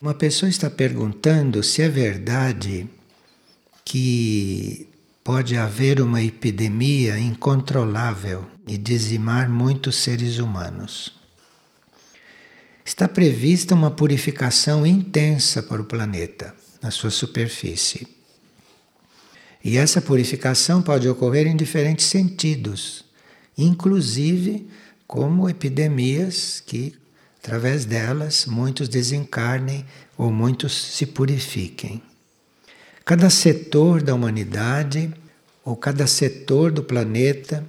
Uma pessoa está perguntando se é verdade que pode haver uma epidemia incontrolável e dizimar muitos seres humanos. Está prevista uma purificação intensa para o planeta, na sua superfície. E essa purificação pode ocorrer em diferentes sentidos, inclusive como epidemias que através delas muitos desencarnem ou muitos se purifiquem. Cada setor da humanidade ou cada setor do planeta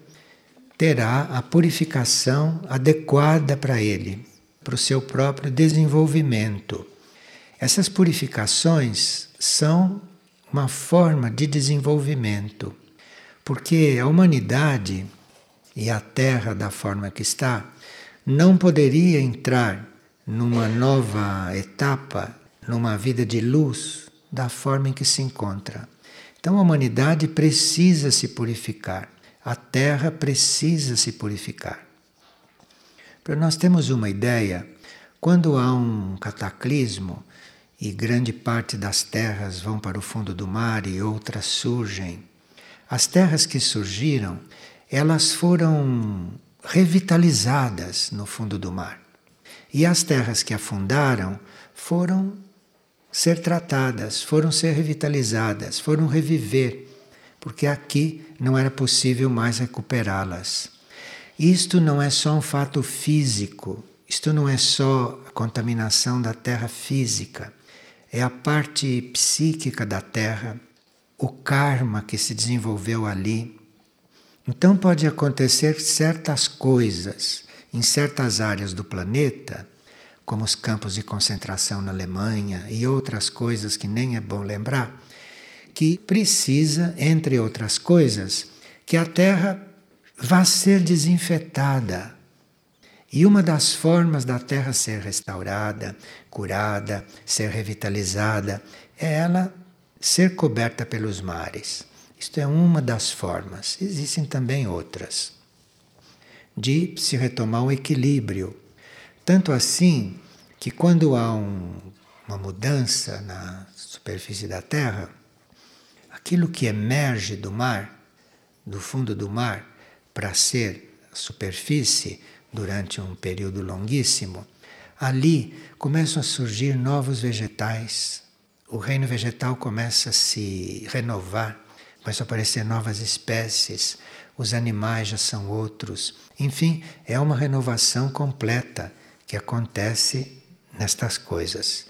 terá a purificação adequada para ele, para o seu próprio desenvolvimento. Essas purificações são uma forma de desenvolvimento, porque a humanidade e a Terra, da forma que está, não poderia entrar numa nova etapa, numa vida de luz, da forma em que se encontra. Então a humanidade precisa se purificar, a Terra precisa se purificar. Para nós temos uma ideia, quando há um cataclismo e grande parte das terras vão para o fundo do mar e outras surgem, as terras que surgiram, elas foram revitalizadas no fundo do mar. E as terras que afundaram foram ser tratadas, foram ser revitalizadas, foram reviver, porque aqui não era possível mais recuperá-las. Isto não é só um fato físico, isto não é só a contaminação da terra física, é a parte psíquica da terra, o karma que se desenvolveu ali, então pode acontecer certas coisas em certas áreas do planeta, como os campos de concentração na Alemanha e outras coisas que nem é bom lembrar, que precisa, entre outras coisas, que a Terra vá ser desinfetada. E uma das formas da Terra ser restaurada, curada, ser revitalizada, é ela ser coberta pelos mares. Isto é uma das formas, existem também outras, de se retomar o equilíbrio. Tanto assim que quando há um, uma mudança na superfície da Terra, aquilo que emerge do mar, do fundo do mar, para ser superfície durante um período longuíssimo, ali começam a surgir novos vegetais. O reino vegetal começa a se renovar começam a aparecer novas espécies, os animais já são outros. Enfim, é uma renovação completa que acontece nestas coisas.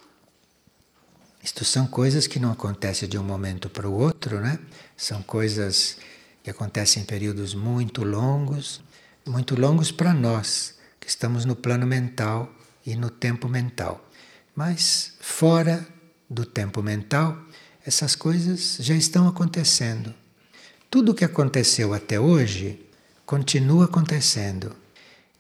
Isto são coisas que não acontecem de um momento para o outro, né? São coisas que acontecem em períodos muito longos, muito longos para nós, que estamos no plano mental e no tempo mental. Mas fora do tempo mental, essas coisas já estão acontecendo. Tudo o que aconteceu até hoje continua acontecendo.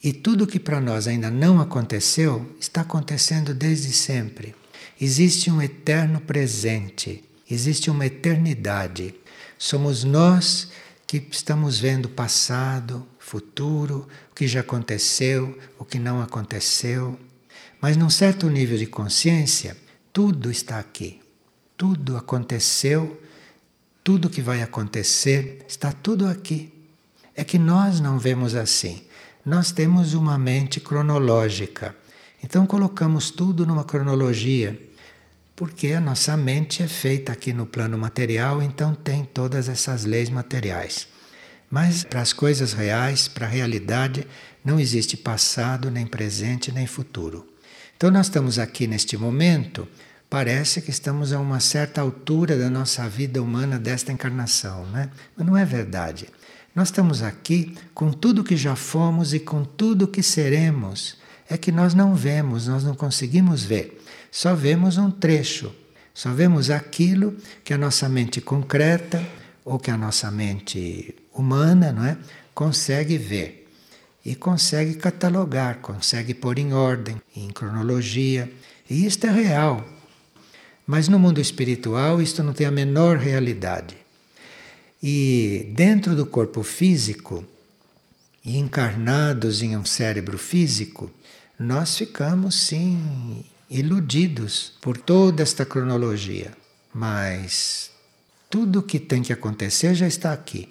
E tudo que para nós ainda não aconteceu está acontecendo desde sempre. Existe um eterno presente, existe uma eternidade. Somos nós que estamos vendo passado, futuro, o que já aconteceu, o que não aconteceu. Mas num certo nível de consciência, tudo está aqui. Tudo aconteceu, tudo que vai acontecer, está tudo aqui. É que nós não vemos assim. Nós temos uma mente cronológica. Então colocamos tudo numa cronologia, porque a nossa mente é feita aqui no plano material, então tem todas essas leis materiais. Mas para as coisas reais, para a realidade, não existe passado, nem presente, nem futuro. Então nós estamos aqui neste momento parece que estamos a uma certa altura da nossa vida humana desta encarnação, né? Mas não é verdade. Nós estamos aqui com tudo que já fomos e com tudo que seremos. É que nós não vemos, nós não conseguimos ver. Só vemos um trecho. Só vemos aquilo que a nossa mente concreta ou que a nossa mente humana, não é, consegue ver e consegue catalogar, consegue pôr em ordem, em cronologia. E isto é real. Mas no mundo espiritual isto não tem a menor realidade. E dentro do corpo físico, encarnados em um cérebro físico, nós ficamos sim iludidos por toda esta cronologia. Mas tudo o que tem que acontecer já está aqui.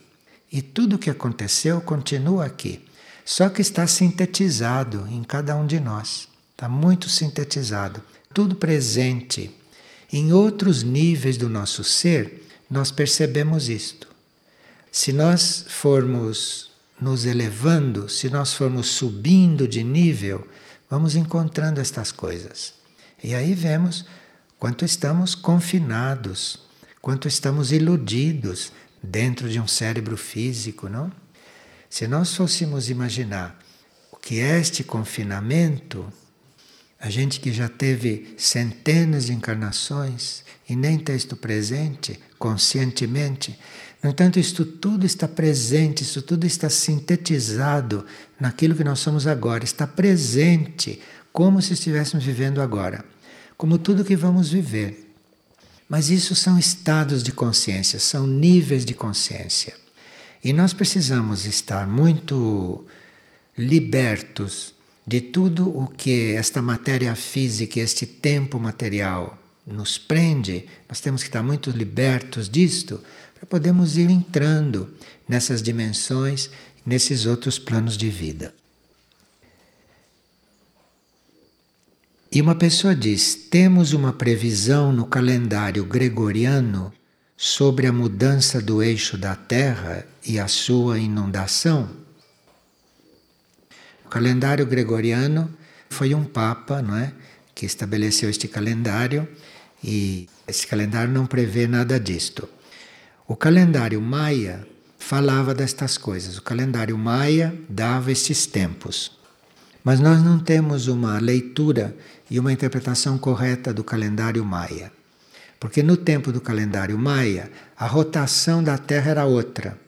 E tudo o que aconteceu continua aqui. Só que está sintetizado em cada um de nós. Está muito sintetizado. Tudo presente. Em outros níveis do nosso ser, nós percebemos isto. Se nós formos nos elevando, se nós formos subindo de nível, vamos encontrando estas coisas. E aí vemos quanto estamos confinados, quanto estamos iludidos dentro de um cérebro físico, não? Se nós fôssemos imaginar o que é este confinamento, a gente que já teve centenas de encarnações e nem tem isto presente conscientemente, no entanto, isto tudo está presente, isso tudo está sintetizado naquilo que nós somos agora, está presente, como se estivéssemos vivendo agora, como tudo que vamos viver. Mas isso são estados de consciência, são níveis de consciência. E nós precisamos estar muito libertos de tudo o que esta matéria física, este tempo material nos prende. Nós temos que estar muito libertos disto para podermos ir entrando nessas dimensões, nesses outros planos de vida. E uma pessoa diz: temos uma previsão no calendário gregoriano sobre a mudança do eixo da Terra e a sua inundação? O calendário gregoriano foi um papa, não é, que estabeleceu este calendário e esse calendário não prevê nada disto. O calendário maia falava destas coisas. O calendário maia dava estes tempos. Mas nós não temos uma leitura e uma interpretação correta do calendário maia. Porque no tempo do calendário maia, a rotação da Terra era outra.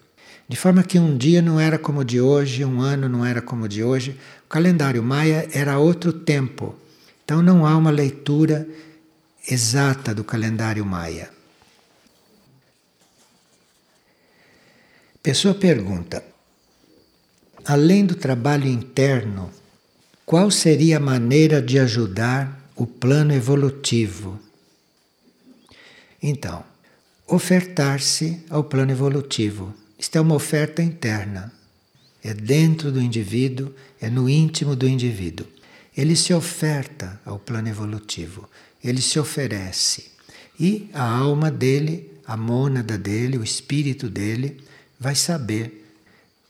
De forma que um dia não era como o de hoje, um ano não era como o de hoje. O calendário maia era outro tempo. Então não há uma leitura exata do calendário maia. Pessoa pergunta: além do trabalho interno, qual seria a maneira de ajudar o plano evolutivo então, ofertar-se ao plano evolutivo. Isto é uma oferta interna. É dentro do indivíduo, é no íntimo do indivíduo. Ele se oferta ao plano evolutivo, ele se oferece. E a alma dele, a mônada dele, o espírito dele, vai saber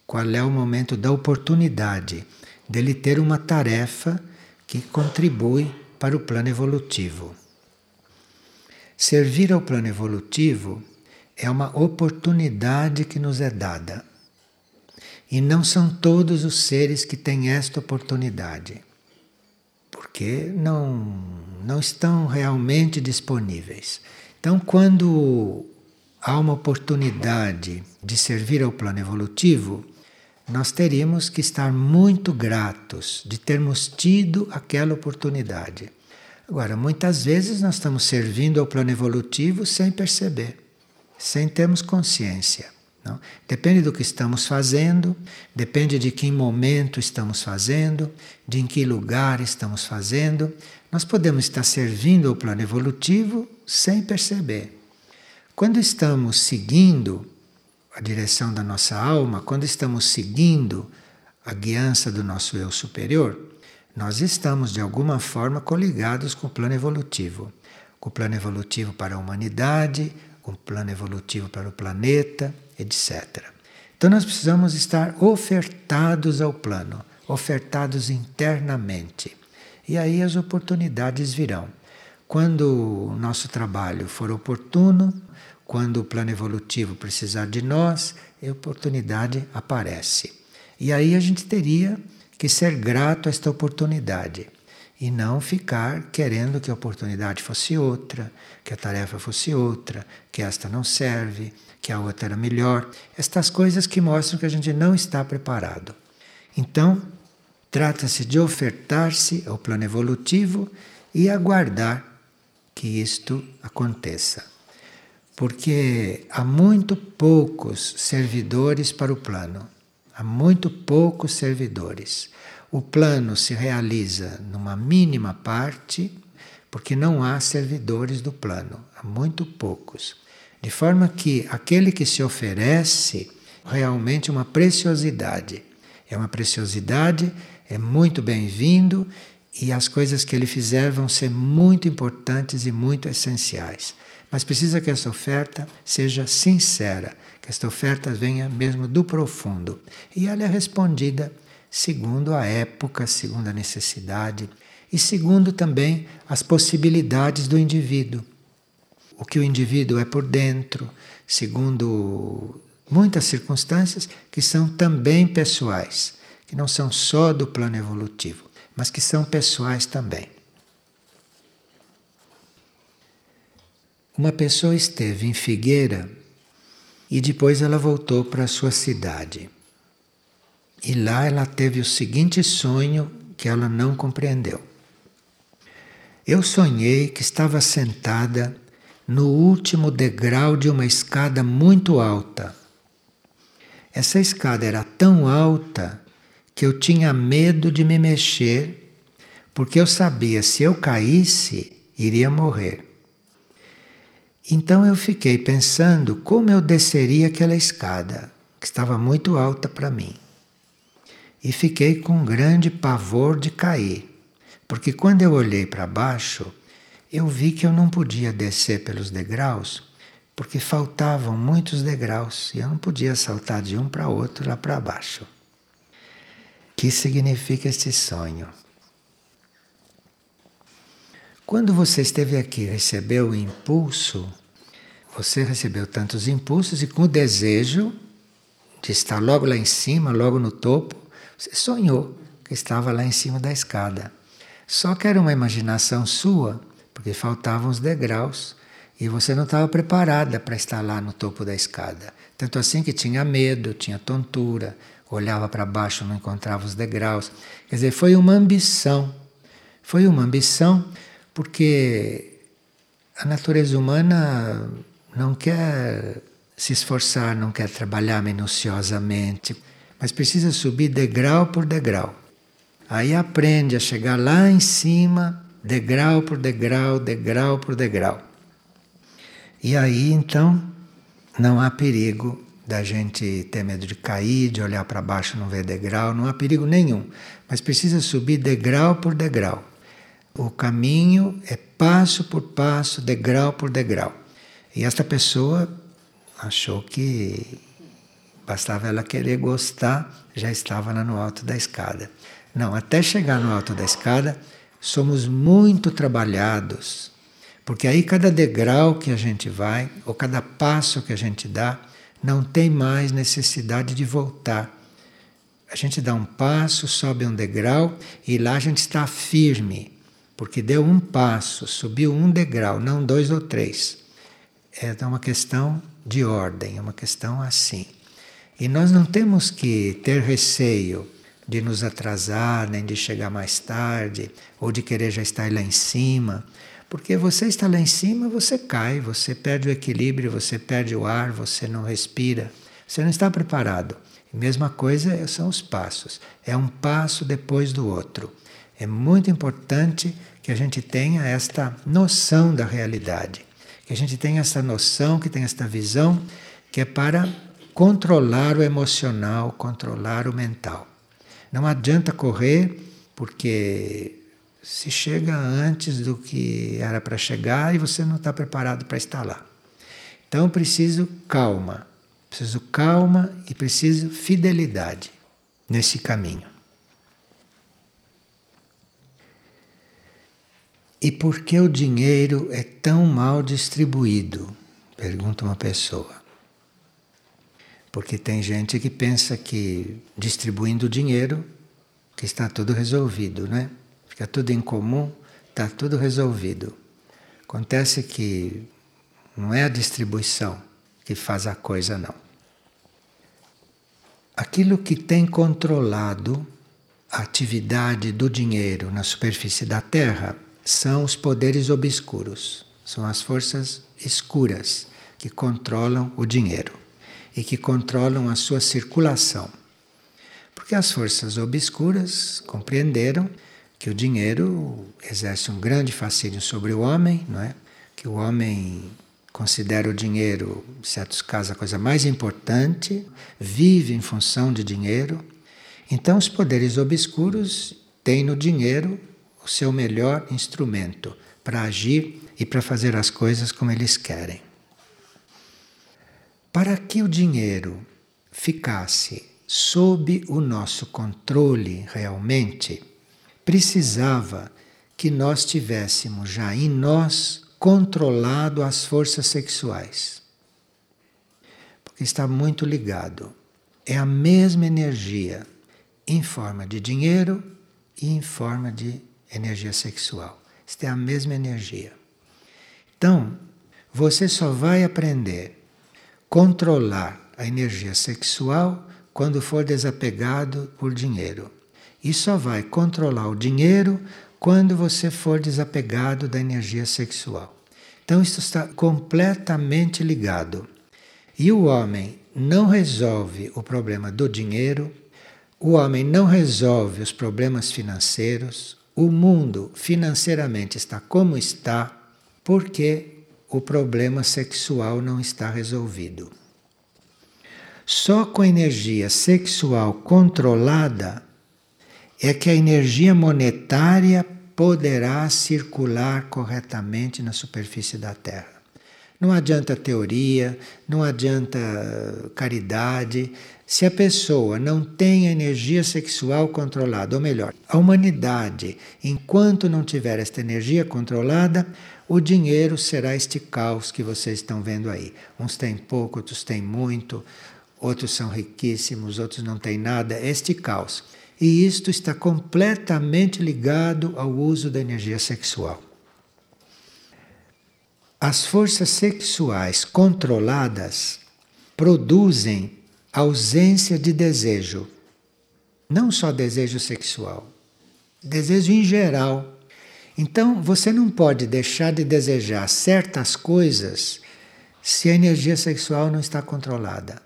qual é o momento da oportunidade dele ter uma tarefa que contribui para o plano evolutivo. Servir ao plano evolutivo é uma oportunidade que nos é dada. E não são todos os seres que têm esta oportunidade, porque não, não estão realmente disponíveis. Então, quando há uma oportunidade de servir ao plano evolutivo, nós teríamos que estar muito gratos de termos tido aquela oportunidade. Agora, muitas vezes nós estamos servindo ao plano evolutivo sem perceber, sem termos consciência. Não? Depende do que estamos fazendo, depende de que momento estamos fazendo, de em que lugar estamos fazendo. Nós podemos estar servindo ao plano evolutivo sem perceber. Quando estamos seguindo a direção da nossa alma, quando estamos seguindo a guiança do nosso eu superior, nós estamos de alguma forma coligados com o plano evolutivo com o plano evolutivo para a humanidade, o plano evolutivo para o planeta, etc. Então nós precisamos estar ofertados ao plano, ofertados internamente. E aí as oportunidades virão. Quando o nosso trabalho for oportuno, quando o plano evolutivo precisar de nós, a oportunidade aparece. E aí a gente teria que ser grato a esta oportunidade e não ficar querendo que a oportunidade fosse outra, que a tarefa fosse outra, que esta não serve, que a outra era melhor. Estas coisas que mostram que a gente não está preparado. Então, trata-se de ofertar-se ao plano evolutivo e aguardar que isto aconteça. Porque há muito poucos servidores para o plano. Há muito poucos servidores. O plano se realiza numa mínima parte, porque não há servidores do plano, há muito poucos. De forma que aquele que se oferece realmente uma preciosidade. É uma preciosidade, é muito bem-vindo e as coisas que ele fizer vão ser muito importantes e muito essenciais. Mas precisa que essa oferta seja sincera, que esta oferta venha mesmo do profundo. E ela é respondida segundo a época, segundo a necessidade e segundo também as possibilidades do indivíduo. O que o indivíduo é por dentro, segundo muitas circunstâncias que são também pessoais, que não são só do plano evolutivo, mas que são pessoais também. Uma pessoa esteve em Figueira e depois ela voltou para a sua cidade. E lá ela teve o seguinte sonho que ela não compreendeu. Eu sonhei que estava sentada no último degrau de uma escada muito alta. Essa escada era tão alta que eu tinha medo de me mexer, porque eu sabia se eu caísse, iria morrer. Então eu fiquei pensando como eu desceria aquela escada, que estava muito alta para mim. E fiquei com um grande pavor de cair, porque quando eu olhei para baixo, eu vi que eu não podia descer pelos degraus, porque faltavam muitos degraus e eu não podia saltar de um para outro lá para baixo. Que significa este sonho? Quando você esteve aqui, recebeu o impulso, você recebeu tantos impulsos e com o desejo de estar logo lá em cima, logo no topo, você sonhou que estava lá em cima da escada. Só que era uma imaginação sua, porque faltavam os degraus e você não estava preparada para estar lá no topo da escada. Tanto assim que tinha medo, tinha tontura, olhava para baixo, não encontrava os degraus. Quer dizer, foi uma ambição. Foi uma ambição porque a natureza humana não quer se esforçar, não quer trabalhar minuciosamente, mas precisa subir degrau por degrau. Aí aprende a chegar lá em cima, degrau por degrau, degrau por degrau. E aí então não há perigo da gente ter medo de cair, de olhar para baixo não ver degrau, não há perigo nenhum, mas precisa subir degrau por degrau. O caminho é passo por passo, degrau por degrau. E esta pessoa achou que bastava ela querer gostar, já estava lá no alto da escada. Não, até chegar no alto da escada, somos muito trabalhados, porque aí cada degrau que a gente vai, ou cada passo que a gente dá, não tem mais necessidade de voltar. A gente dá um passo, sobe um degrau e lá a gente está firme, porque deu um passo, subiu um degrau, não dois ou três é uma questão de ordem, é uma questão assim. E nós não temos que ter receio de nos atrasar, nem de chegar mais tarde, ou de querer já estar lá em cima, porque você está lá em cima, você cai, você perde o equilíbrio, você perde o ar, você não respira, você não está preparado. Mesma coisa são os passos, é um passo depois do outro. É muito importante que a gente tenha esta noção da realidade que a gente tenha essa noção, que tenha esta visão, que é para controlar o emocional, controlar o mental. Não adianta correr, porque se chega antes do que era para chegar e você não está preparado para estar lá. Então preciso calma, preciso calma e preciso fidelidade nesse caminho. E por que o dinheiro é tão mal distribuído? Pergunta uma pessoa. Porque tem gente que pensa que distribuindo dinheiro que está tudo resolvido, né? Fica tudo em comum, está tudo resolvido. Acontece que não é a distribuição que faz a coisa, não. Aquilo que tem controlado a atividade do dinheiro na superfície da Terra são os poderes obscuros, são as forças escuras que controlam o dinheiro e que controlam a sua circulação. Porque as forças obscuras compreenderam que o dinheiro exerce um grande fascínio sobre o homem, não é? Que o homem considera o dinheiro, em certos casos, a coisa mais importante, vive em função de dinheiro. Então, os poderes obscuros têm no dinheiro o seu melhor instrumento para agir e para fazer as coisas como eles querem. Para que o dinheiro ficasse sob o nosso controle realmente, precisava que nós tivéssemos já em nós controlado as forças sexuais. Porque está muito ligado. É a mesma energia em forma de dinheiro e em forma de energia sexual. Isto é a mesma energia. Então, você só vai aprender controlar a energia sexual quando for desapegado por dinheiro. E só vai controlar o dinheiro quando você for desapegado da energia sexual. Então, isso está completamente ligado. E o homem não resolve o problema do dinheiro, o homem não resolve os problemas financeiros, o mundo financeiramente está como está, porque o problema sexual não está resolvido. Só com a energia sexual controlada é que a energia monetária poderá circular corretamente na superfície da Terra. Não adianta teoria, não adianta caridade. Se a pessoa não tem a energia sexual controlada, ou melhor, a humanidade, enquanto não tiver esta energia controlada, o dinheiro será este caos que vocês estão vendo aí. Uns têm pouco, outros têm muito, outros são riquíssimos, outros não têm nada. Este caos. E isto está completamente ligado ao uso da energia sexual. As forças sexuais controladas produzem ausência de desejo. Não só desejo sexual, desejo em geral. Então você não pode deixar de desejar certas coisas se a energia sexual não está controlada.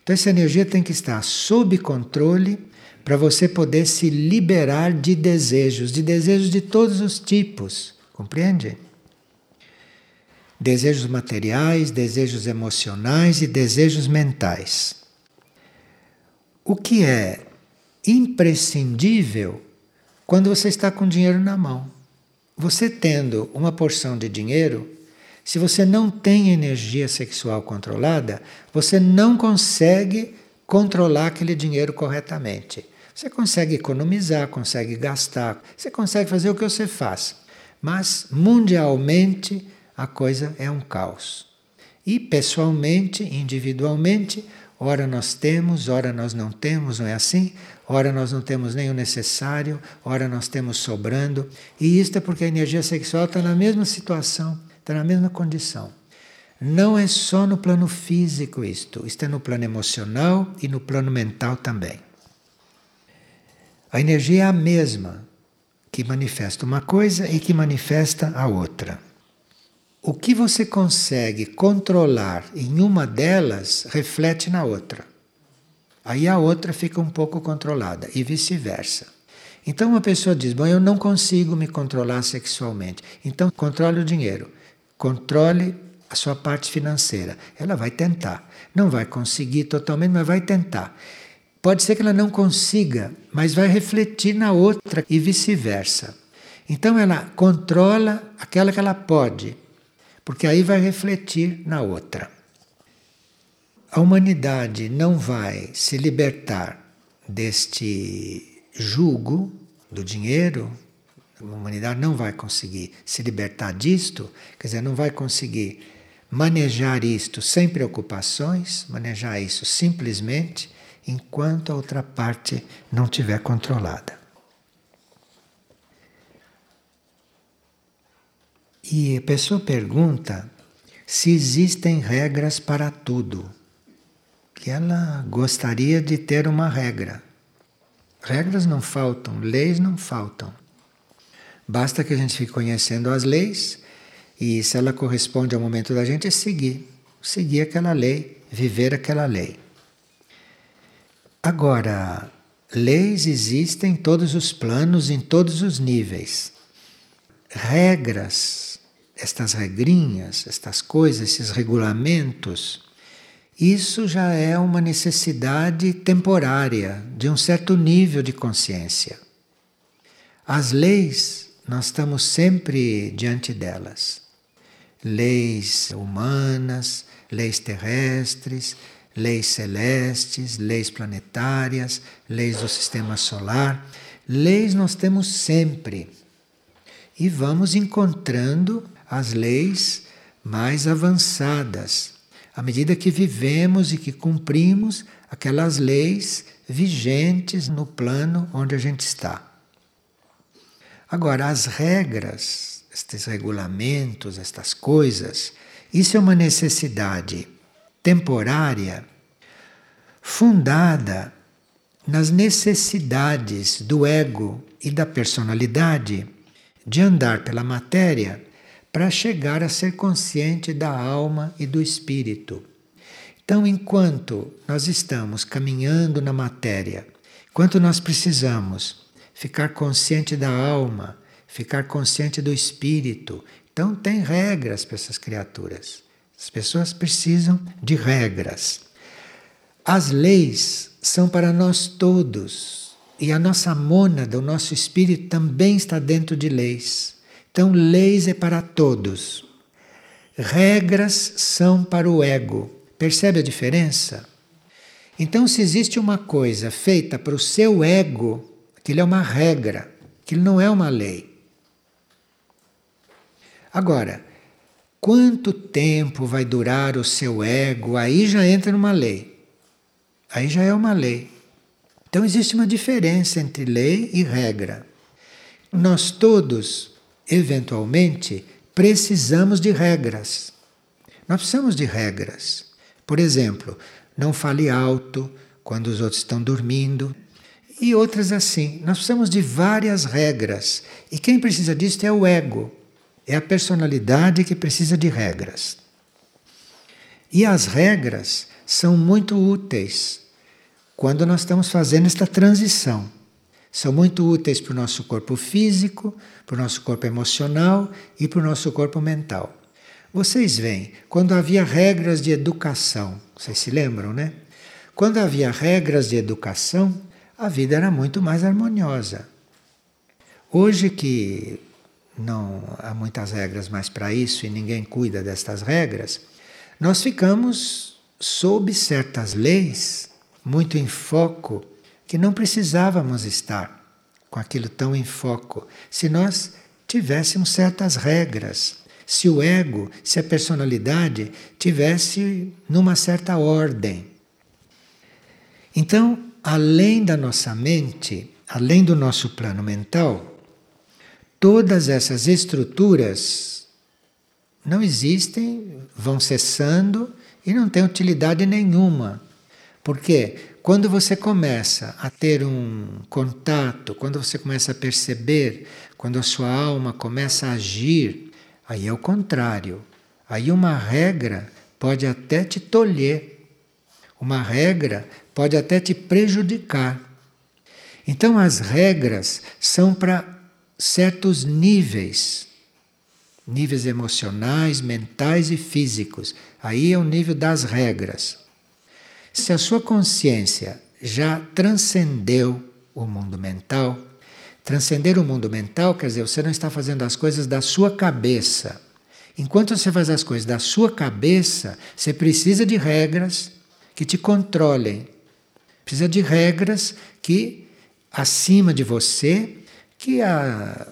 Então essa energia tem que estar sob controle para você poder se liberar de desejos, de desejos de todos os tipos, compreende? Desejos materiais, desejos emocionais e desejos mentais. O que é imprescindível quando você está com dinheiro na mão. Você tendo uma porção de dinheiro, se você não tem energia sexual controlada, você não consegue controlar aquele dinheiro corretamente. Você consegue economizar, consegue gastar, você consegue fazer o que você faz. Mas mundialmente a coisa é um caos. E pessoalmente, individualmente, ora nós temos, ora nós não temos, não é assim? Ora nós não temos nem o necessário, ora nós temos sobrando. E isto é porque a energia sexual está na mesma situação, está na mesma condição. Não é só no plano físico isto, isto é no plano emocional e no plano mental também. A energia é a mesma que manifesta uma coisa e que manifesta a outra. O que você consegue controlar em uma delas reflete na outra. Aí a outra fica um pouco controlada e vice-versa. Então uma pessoa diz: Bom, eu não consigo me controlar sexualmente. Então controle o dinheiro, controle a sua parte financeira. Ela vai tentar. Não vai conseguir totalmente, mas vai tentar. Pode ser que ela não consiga, mas vai refletir na outra e vice-versa. Então ela controla aquela que ela pode, porque aí vai refletir na outra. A humanidade não vai se libertar deste jugo do dinheiro, a humanidade não vai conseguir se libertar disto, quer dizer, não vai conseguir manejar isto sem preocupações, manejar isso simplesmente enquanto a outra parte não tiver controlada. E a pessoa pergunta se existem regras para tudo, que ela gostaria de ter uma regra. Regras não faltam, leis não faltam. Basta que a gente fique conhecendo as leis e se ela corresponde ao momento da gente é seguir, seguir aquela lei, viver aquela lei. Agora, Leis existem em todos os planos, em todos os níveis. Regras, estas regrinhas, estas coisas, esses regulamentos, isso já é uma necessidade temporária de um certo nível de consciência. As leis, nós estamos sempre diante delas. Leis humanas, leis terrestres, leis celestes, leis planetárias, leis do sistema solar. Leis nós temos sempre. E vamos encontrando as leis mais avançadas, à medida que vivemos e que cumprimos aquelas leis vigentes no plano onde a gente está. Agora, as regras, estes regulamentos, estas coisas, isso é uma necessidade temporária fundada nas necessidades do ego e da personalidade de andar pela matéria para chegar a ser consciente da alma e do espírito. Então, enquanto nós estamos caminhando na matéria, enquanto nós precisamos ficar consciente da alma, ficar consciente do espírito, então tem regras para essas criaturas. As pessoas precisam de regras. As leis são para nós todos. E a nossa mônada, o nosso espírito também está dentro de leis. Então, leis é para todos. Regras são para o ego. Percebe a diferença? Então, se existe uma coisa feita para o seu ego, aquilo é uma regra, aquilo não é uma lei. Agora, Quanto tempo vai durar o seu ego? Aí já entra numa lei. Aí já é uma lei. Então existe uma diferença entre lei e regra. Nós todos, eventualmente, precisamos de regras. Nós precisamos de regras. Por exemplo, não fale alto quando os outros estão dormindo. E outras assim. Nós precisamos de várias regras. E quem precisa disso é o ego. É a personalidade que precisa de regras. E as regras são muito úteis quando nós estamos fazendo esta transição. São muito úteis para o nosso corpo físico, para o nosso corpo emocional e para o nosso corpo mental. Vocês veem, quando havia regras de educação, vocês se lembram, né? Quando havia regras de educação, a vida era muito mais harmoniosa. Hoje que não há muitas regras mais para isso e ninguém cuida destas regras, nós ficamos sob certas leis, muito em foco, que não precisávamos estar com aquilo tão em foco, se nós tivéssemos certas regras, se o ego, se a personalidade tivesse numa certa ordem. Então, além da nossa mente, além do nosso plano mental, todas essas estruturas não existem, vão cessando e não têm utilidade nenhuma. Porque quando você começa a ter um contato, quando você começa a perceber, quando a sua alma começa a agir, aí é o contrário. Aí uma regra pode até te tolher, uma regra pode até te prejudicar. Então as regras são para certos níveis, níveis emocionais, mentais e físicos. Aí é o nível das regras. Se a sua consciência já transcendeu o mundo mental, transcender o mundo mental quer dizer você não está fazendo as coisas da sua cabeça. Enquanto você faz as coisas da sua cabeça, você precisa de regras que te controlem. Precisa de regras que acima de você que a,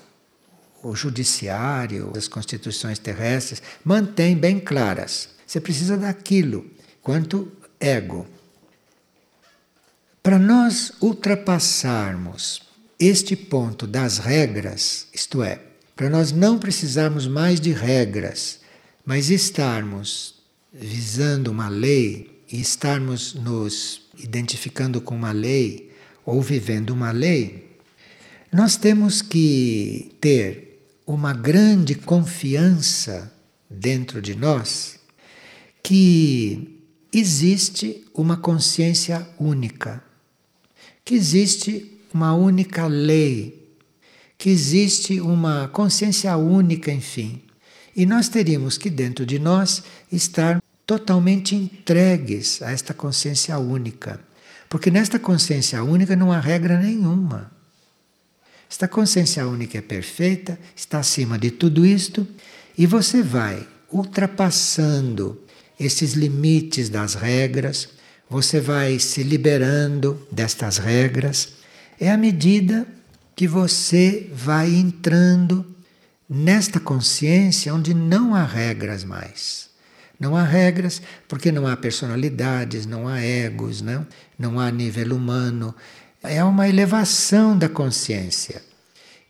o judiciário, as constituições terrestres mantêm bem claras. Você precisa daquilo quanto ego. Para nós ultrapassarmos este ponto das regras, isto é, para nós não precisarmos mais de regras, mas estarmos visando uma lei e estarmos nos identificando com uma lei ou vivendo uma lei, nós temos que ter uma grande confiança dentro de nós que existe uma consciência única, que existe uma única lei, que existe uma consciência única, enfim. E nós teríamos que, dentro de nós, estar totalmente entregues a esta consciência única. Porque nesta consciência única não há regra nenhuma. Esta consciência única é perfeita, está acima de tudo isto, e você vai ultrapassando esses limites das regras, você vai se liberando destas regras, é à medida que você vai entrando nesta consciência onde não há regras mais. Não há regras porque não há personalidades, não há egos, não, não há nível humano. É uma elevação da consciência.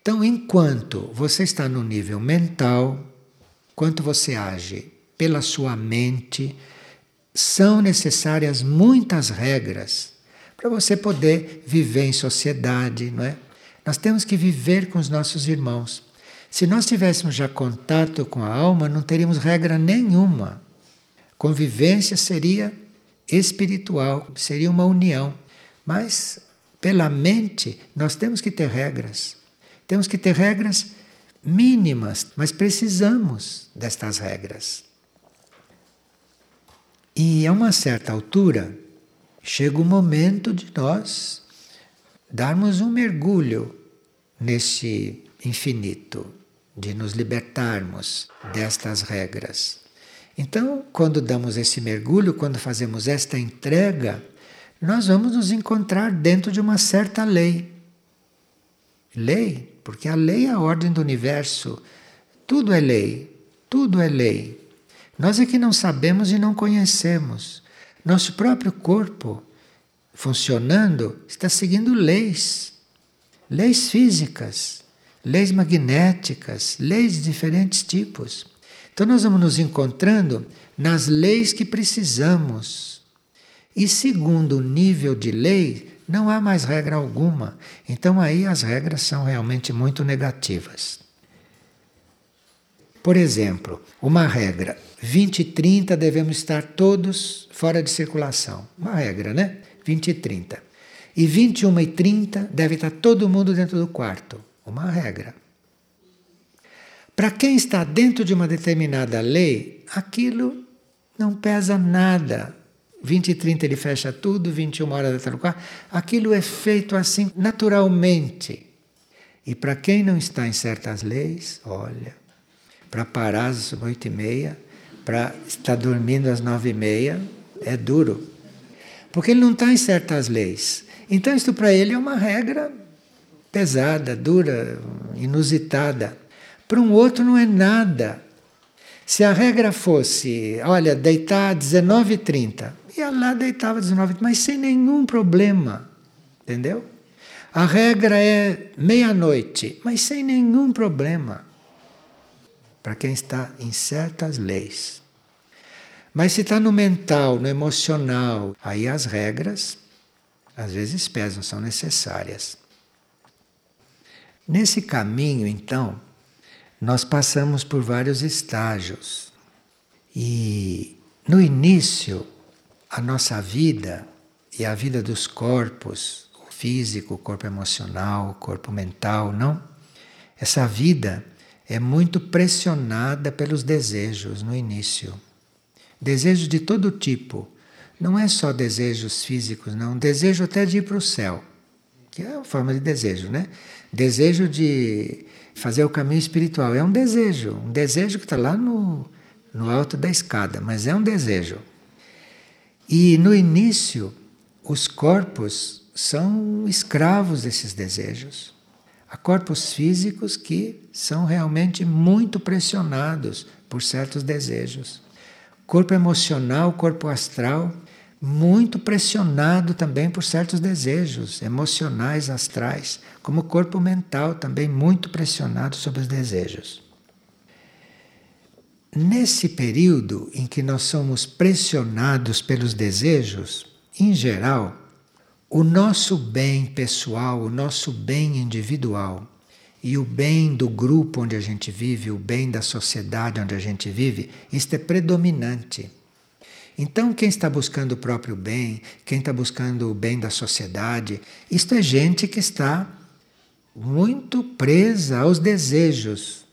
Então, enquanto você está no nível mental, quanto você age pela sua mente, são necessárias muitas regras para você poder viver em sociedade, não é? Nós temos que viver com os nossos irmãos. Se nós tivéssemos já contato com a alma, não teríamos regra nenhuma. Convivência seria espiritual, seria uma união. Mas pela mente nós temos que ter regras. Temos que ter regras mínimas, mas precisamos destas regras. E a uma certa altura chega o momento de nós darmos um mergulho nesse infinito de nos libertarmos destas regras. Então, quando damos esse mergulho, quando fazemos esta entrega, nós vamos nos encontrar dentro de uma certa lei. Lei, porque a lei é a ordem do universo. Tudo é lei, tudo é lei. Nós é que não sabemos e não conhecemos. Nosso próprio corpo funcionando está seguindo leis, leis físicas leis magnéticas, leis de diferentes tipos. Então nós vamos nos encontrando nas leis que precisamos. E segundo o nível de lei, não há mais regra alguma. Então aí as regras são realmente muito negativas. Por exemplo, uma regra: 20 e 30 devemos estar todos fora de circulação. Uma regra, né? 20 e 30. E 21 e 30 deve estar todo mundo dentro do quarto uma regra. Para quem está dentro de uma determinada lei, aquilo não pesa nada. 20 e 30 ele fecha tudo, 21 horas está no quarto. Aquilo é feito assim naturalmente. E para quem não está em certas leis, olha, para parar às 8 e meia, para estar dormindo às 9 e meia, é duro. Porque ele não está em certas leis. Então, isso para ele é uma regra pesada, dura, inusitada. Para um outro não é nada. Se a regra fosse, olha, deitar 19h30, ia lá deitava 19h30, mas sem nenhum problema, entendeu? A regra é meia-noite, mas sem nenhum problema. Para quem está em certas leis. Mas se está no mental, no emocional, aí as regras às vezes pesam, são necessárias. Nesse caminho, então, nós passamos por vários estágios. E no início, a nossa vida e a vida dos corpos, o físico, o corpo emocional, o corpo mental, não? Essa vida é muito pressionada pelos desejos no início. Desejos de todo tipo. Não é só desejos físicos, não. Desejo até de ir para o céu, que é uma forma de desejo, né? Desejo de fazer o caminho espiritual. É um desejo, um desejo que está lá no, no alto da escada, mas é um desejo. E no início, os corpos são escravos desses desejos. Há corpos físicos que são realmente muito pressionados por certos desejos. Corpo emocional, corpo astral, muito pressionado também por certos desejos emocionais, astrais, como corpo mental também muito pressionado sobre os desejos. Nesse período em que nós somos pressionados pelos desejos, em geral, o nosso bem pessoal, o nosso bem individual e o bem do grupo onde a gente vive, o bem da sociedade onde a gente vive, isto é predominante. Então, quem está buscando o próprio bem, quem está buscando o bem da sociedade, isto é gente que está muito presa aos desejos.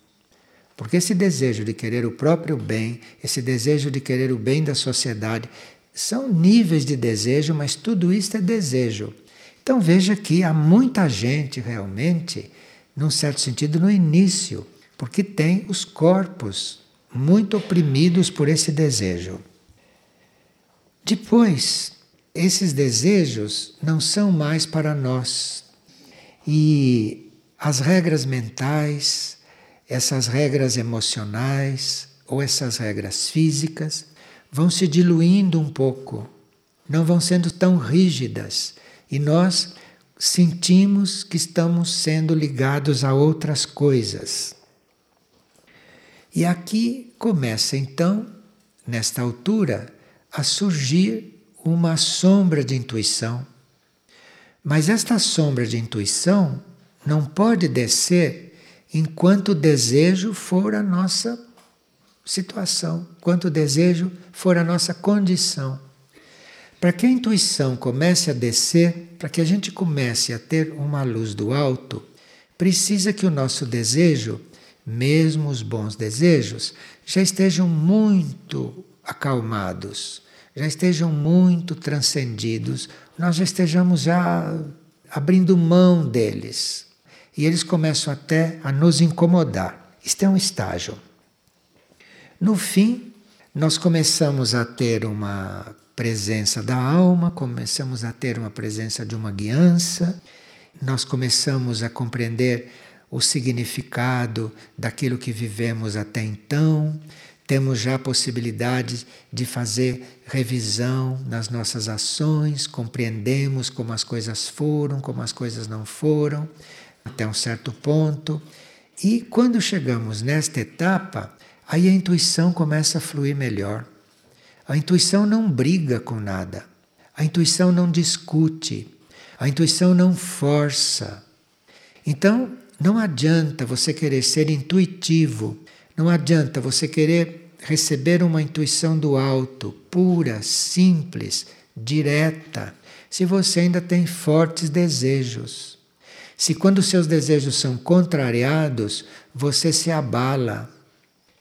Porque esse desejo de querer o próprio bem, esse desejo de querer o bem da sociedade, são níveis de desejo, mas tudo isso é desejo. Então veja que há muita gente realmente, num certo sentido, no início, porque tem os corpos muito oprimidos por esse desejo. Depois, esses desejos não são mais para nós. E as regras mentais, essas regras emocionais ou essas regras físicas vão se diluindo um pouco, não vão sendo tão rígidas. E nós sentimos que estamos sendo ligados a outras coisas. E aqui começa então, nesta altura, a surgir uma sombra de intuição. Mas esta sombra de intuição não pode descer enquanto o desejo for a nossa situação, enquanto o desejo for a nossa condição. Para que a intuição comece a descer, para que a gente comece a ter uma luz do alto, precisa que o nosso desejo, mesmo os bons desejos, já estejam muito acalmados, já estejam muito transcendidos, nós já estejamos já abrindo mão deles. E eles começam até a nos incomodar. Isto é um estágio. No fim, nós começamos a ter uma presença da alma, começamos a ter uma presença de uma guiança, nós começamos a compreender o significado daquilo que vivemos até então, temos já a possibilidade de fazer revisão nas nossas ações, compreendemos como as coisas foram, como as coisas não foram, até um certo ponto. E quando chegamos nesta etapa, aí a intuição começa a fluir melhor. A intuição não briga com nada, a intuição não discute, a intuição não força. Então, não adianta você querer ser intuitivo não adianta você querer receber uma intuição do alto, pura, simples, direta, se você ainda tem fortes desejos. Se quando seus desejos são contrariados, você se abala.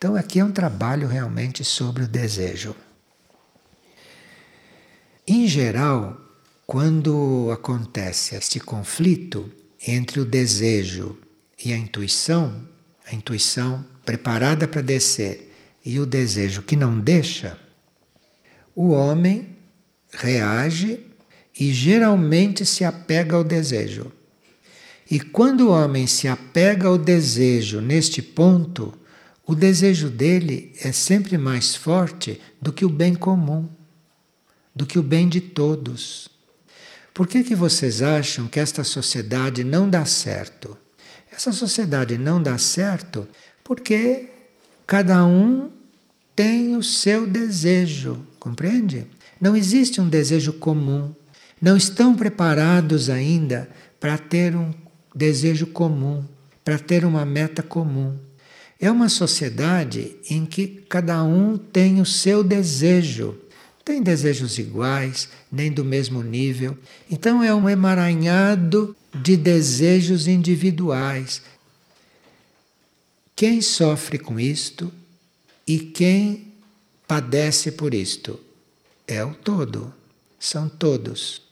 Então aqui é um trabalho realmente sobre o desejo. Em geral, quando acontece este conflito entre o desejo e a intuição, a intuição preparada para descer e o desejo que não deixa, o homem reage e geralmente se apega ao desejo. E quando o homem se apega ao desejo neste ponto, o desejo dele é sempre mais forte do que o bem comum, do que o bem de todos. Por que, que vocês acham que esta sociedade não dá certo? Essa sociedade não dá certo porque cada um tem o seu desejo, compreende? Não existe um desejo comum. Não estão preparados ainda para ter um desejo comum, para ter uma meta comum. É uma sociedade em que cada um tem o seu desejo. Tem desejos iguais, nem do mesmo nível. Então é um emaranhado de desejos individuais, quem sofre com isto e quem padece por isto? É o todo, são todos.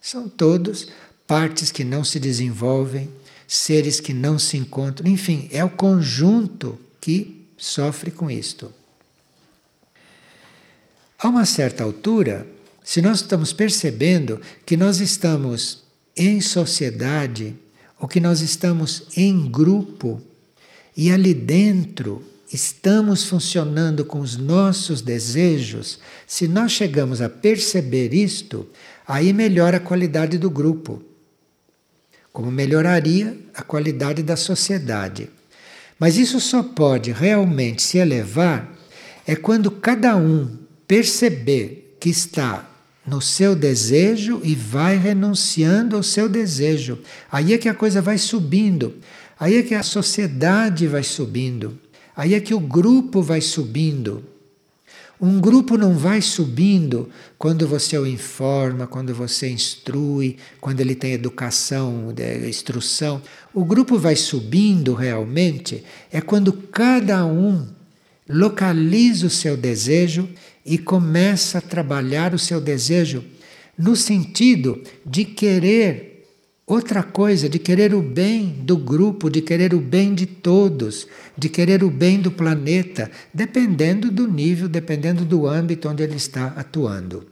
São todos partes que não se desenvolvem, seres que não se encontram, enfim, é o conjunto que sofre com isto. A uma certa altura, se nós estamos percebendo que nós estamos em sociedade, ou que nós estamos em grupo, e ali dentro estamos funcionando com os nossos desejos, se nós chegamos a perceber isto, aí melhora a qualidade do grupo. Como melhoraria a qualidade da sociedade. Mas isso só pode realmente se elevar é quando cada um perceber que está no seu desejo e vai renunciando ao seu desejo. Aí é que a coisa vai subindo. Aí é que a sociedade vai subindo, aí é que o grupo vai subindo. Um grupo não vai subindo quando você o informa, quando você instrui, quando ele tem educação, instrução. O grupo vai subindo realmente é quando cada um localiza o seu desejo e começa a trabalhar o seu desejo no sentido de querer outra coisa, de querer o bem do grupo, de querer o bem de todos, de querer o bem do planeta, dependendo do nível, dependendo do âmbito onde ele está atuando.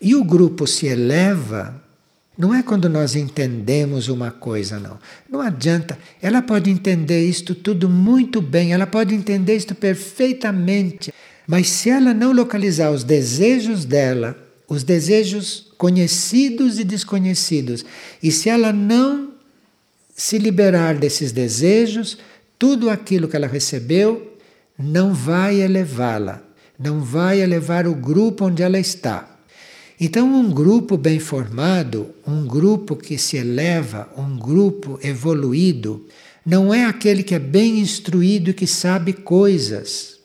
E o grupo se eleva. Não é quando nós entendemos uma coisa, não. Não adianta. Ela pode entender isto tudo muito bem, ela pode entender isto perfeitamente, mas se ela não localizar os desejos dela, os desejos conhecidos e desconhecidos. E se ela não se liberar desses desejos, tudo aquilo que ela recebeu não vai elevá-la, não vai elevar o grupo onde ela está. Então, um grupo bem formado, um grupo que se eleva, um grupo evoluído, não é aquele que é bem instruído e que sabe coisas.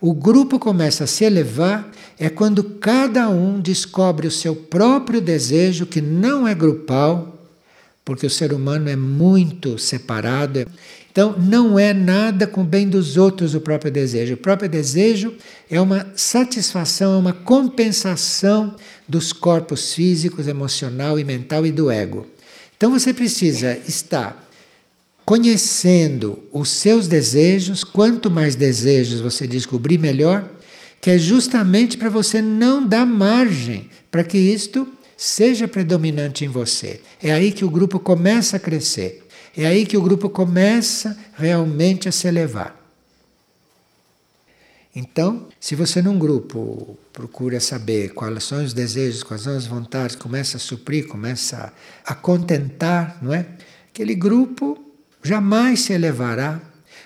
O grupo começa a se elevar é quando cada um descobre o seu próprio desejo, que não é grupal, porque o ser humano é muito separado. Então, não é nada com o bem dos outros o próprio desejo. O próprio desejo é uma satisfação, é uma compensação dos corpos físicos, emocional e mental e do ego. Então, você precisa estar conhecendo os seus desejos, quanto mais desejos você descobrir, melhor, que é justamente para você não dar margem para que isto seja predominante em você. É aí que o grupo começa a crescer. É aí que o grupo começa realmente a se elevar. Então, se você num grupo procura saber quais são os desejos, quais são as vontades, começa a suprir, começa a contentar, não é? Aquele grupo jamais se elevará,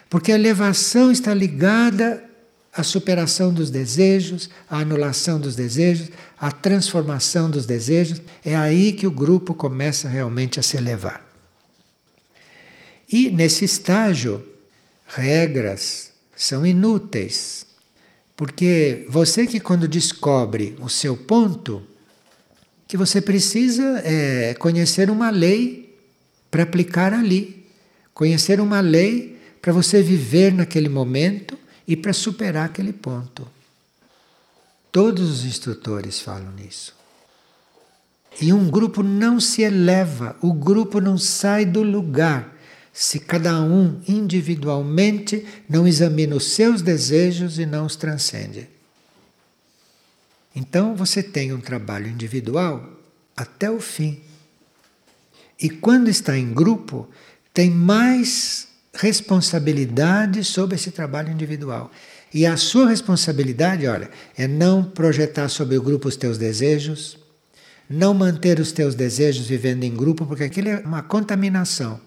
porque a elevação está ligada à superação dos desejos, à anulação dos desejos, à transformação dos desejos. É aí que o grupo começa realmente a se elevar. E nesse estágio, regras são inúteis, porque você que quando descobre o seu ponto, que você precisa é, conhecer uma lei para aplicar ali. Conhecer uma lei para você viver naquele momento e para superar aquele ponto. Todos os instrutores falam nisso. E um grupo não se eleva, o grupo não sai do lugar se cada um individualmente não examina os seus desejos e não os transcende. Então você tem um trabalho individual até o fim. E quando está em grupo, tem mais responsabilidade sobre esse trabalho individual. E a sua responsabilidade, olha, é não projetar sobre o grupo os teus desejos, não manter os teus desejos vivendo em grupo, porque aquilo é uma contaminação.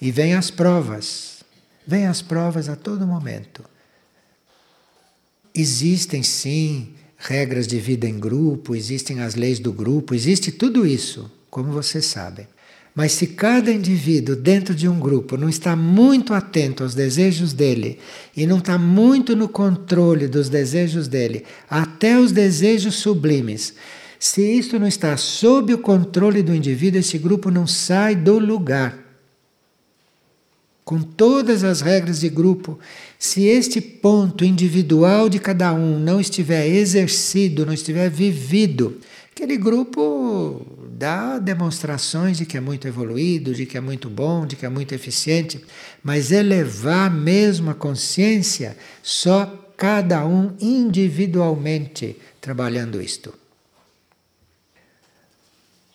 E vem as provas, vem as provas a todo momento. Existem sim regras de vida em grupo, existem as leis do grupo, existe tudo isso, como vocês sabem. Mas se cada indivíduo dentro de um grupo não está muito atento aos desejos dele e não está muito no controle dos desejos dele, até os desejos sublimes, se isto não está sob o controle do indivíduo, esse grupo não sai do lugar. Com todas as regras de grupo, se este ponto individual de cada um não estiver exercido, não estiver vivido, aquele grupo dá demonstrações de que é muito evoluído, de que é muito bom, de que é muito eficiente, mas elevar mesmo a consciência só cada um individualmente trabalhando isto.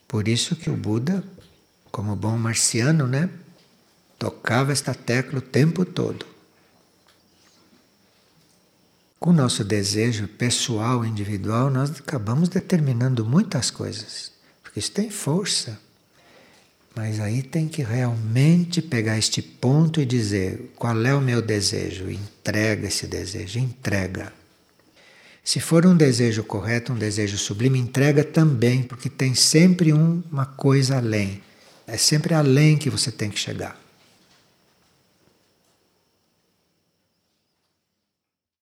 Por isso que o Buda, como bom marciano, né, tocava esta tecla o tempo todo. Com o nosso desejo pessoal, individual, nós acabamos determinando muitas coisas. Porque isso tem força. Mas aí tem que realmente pegar este ponto e dizer qual é o meu desejo. Entrega esse desejo, entrega. Se for um desejo correto, um desejo sublime, entrega também, porque tem sempre um, uma coisa além. É sempre além que você tem que chegar.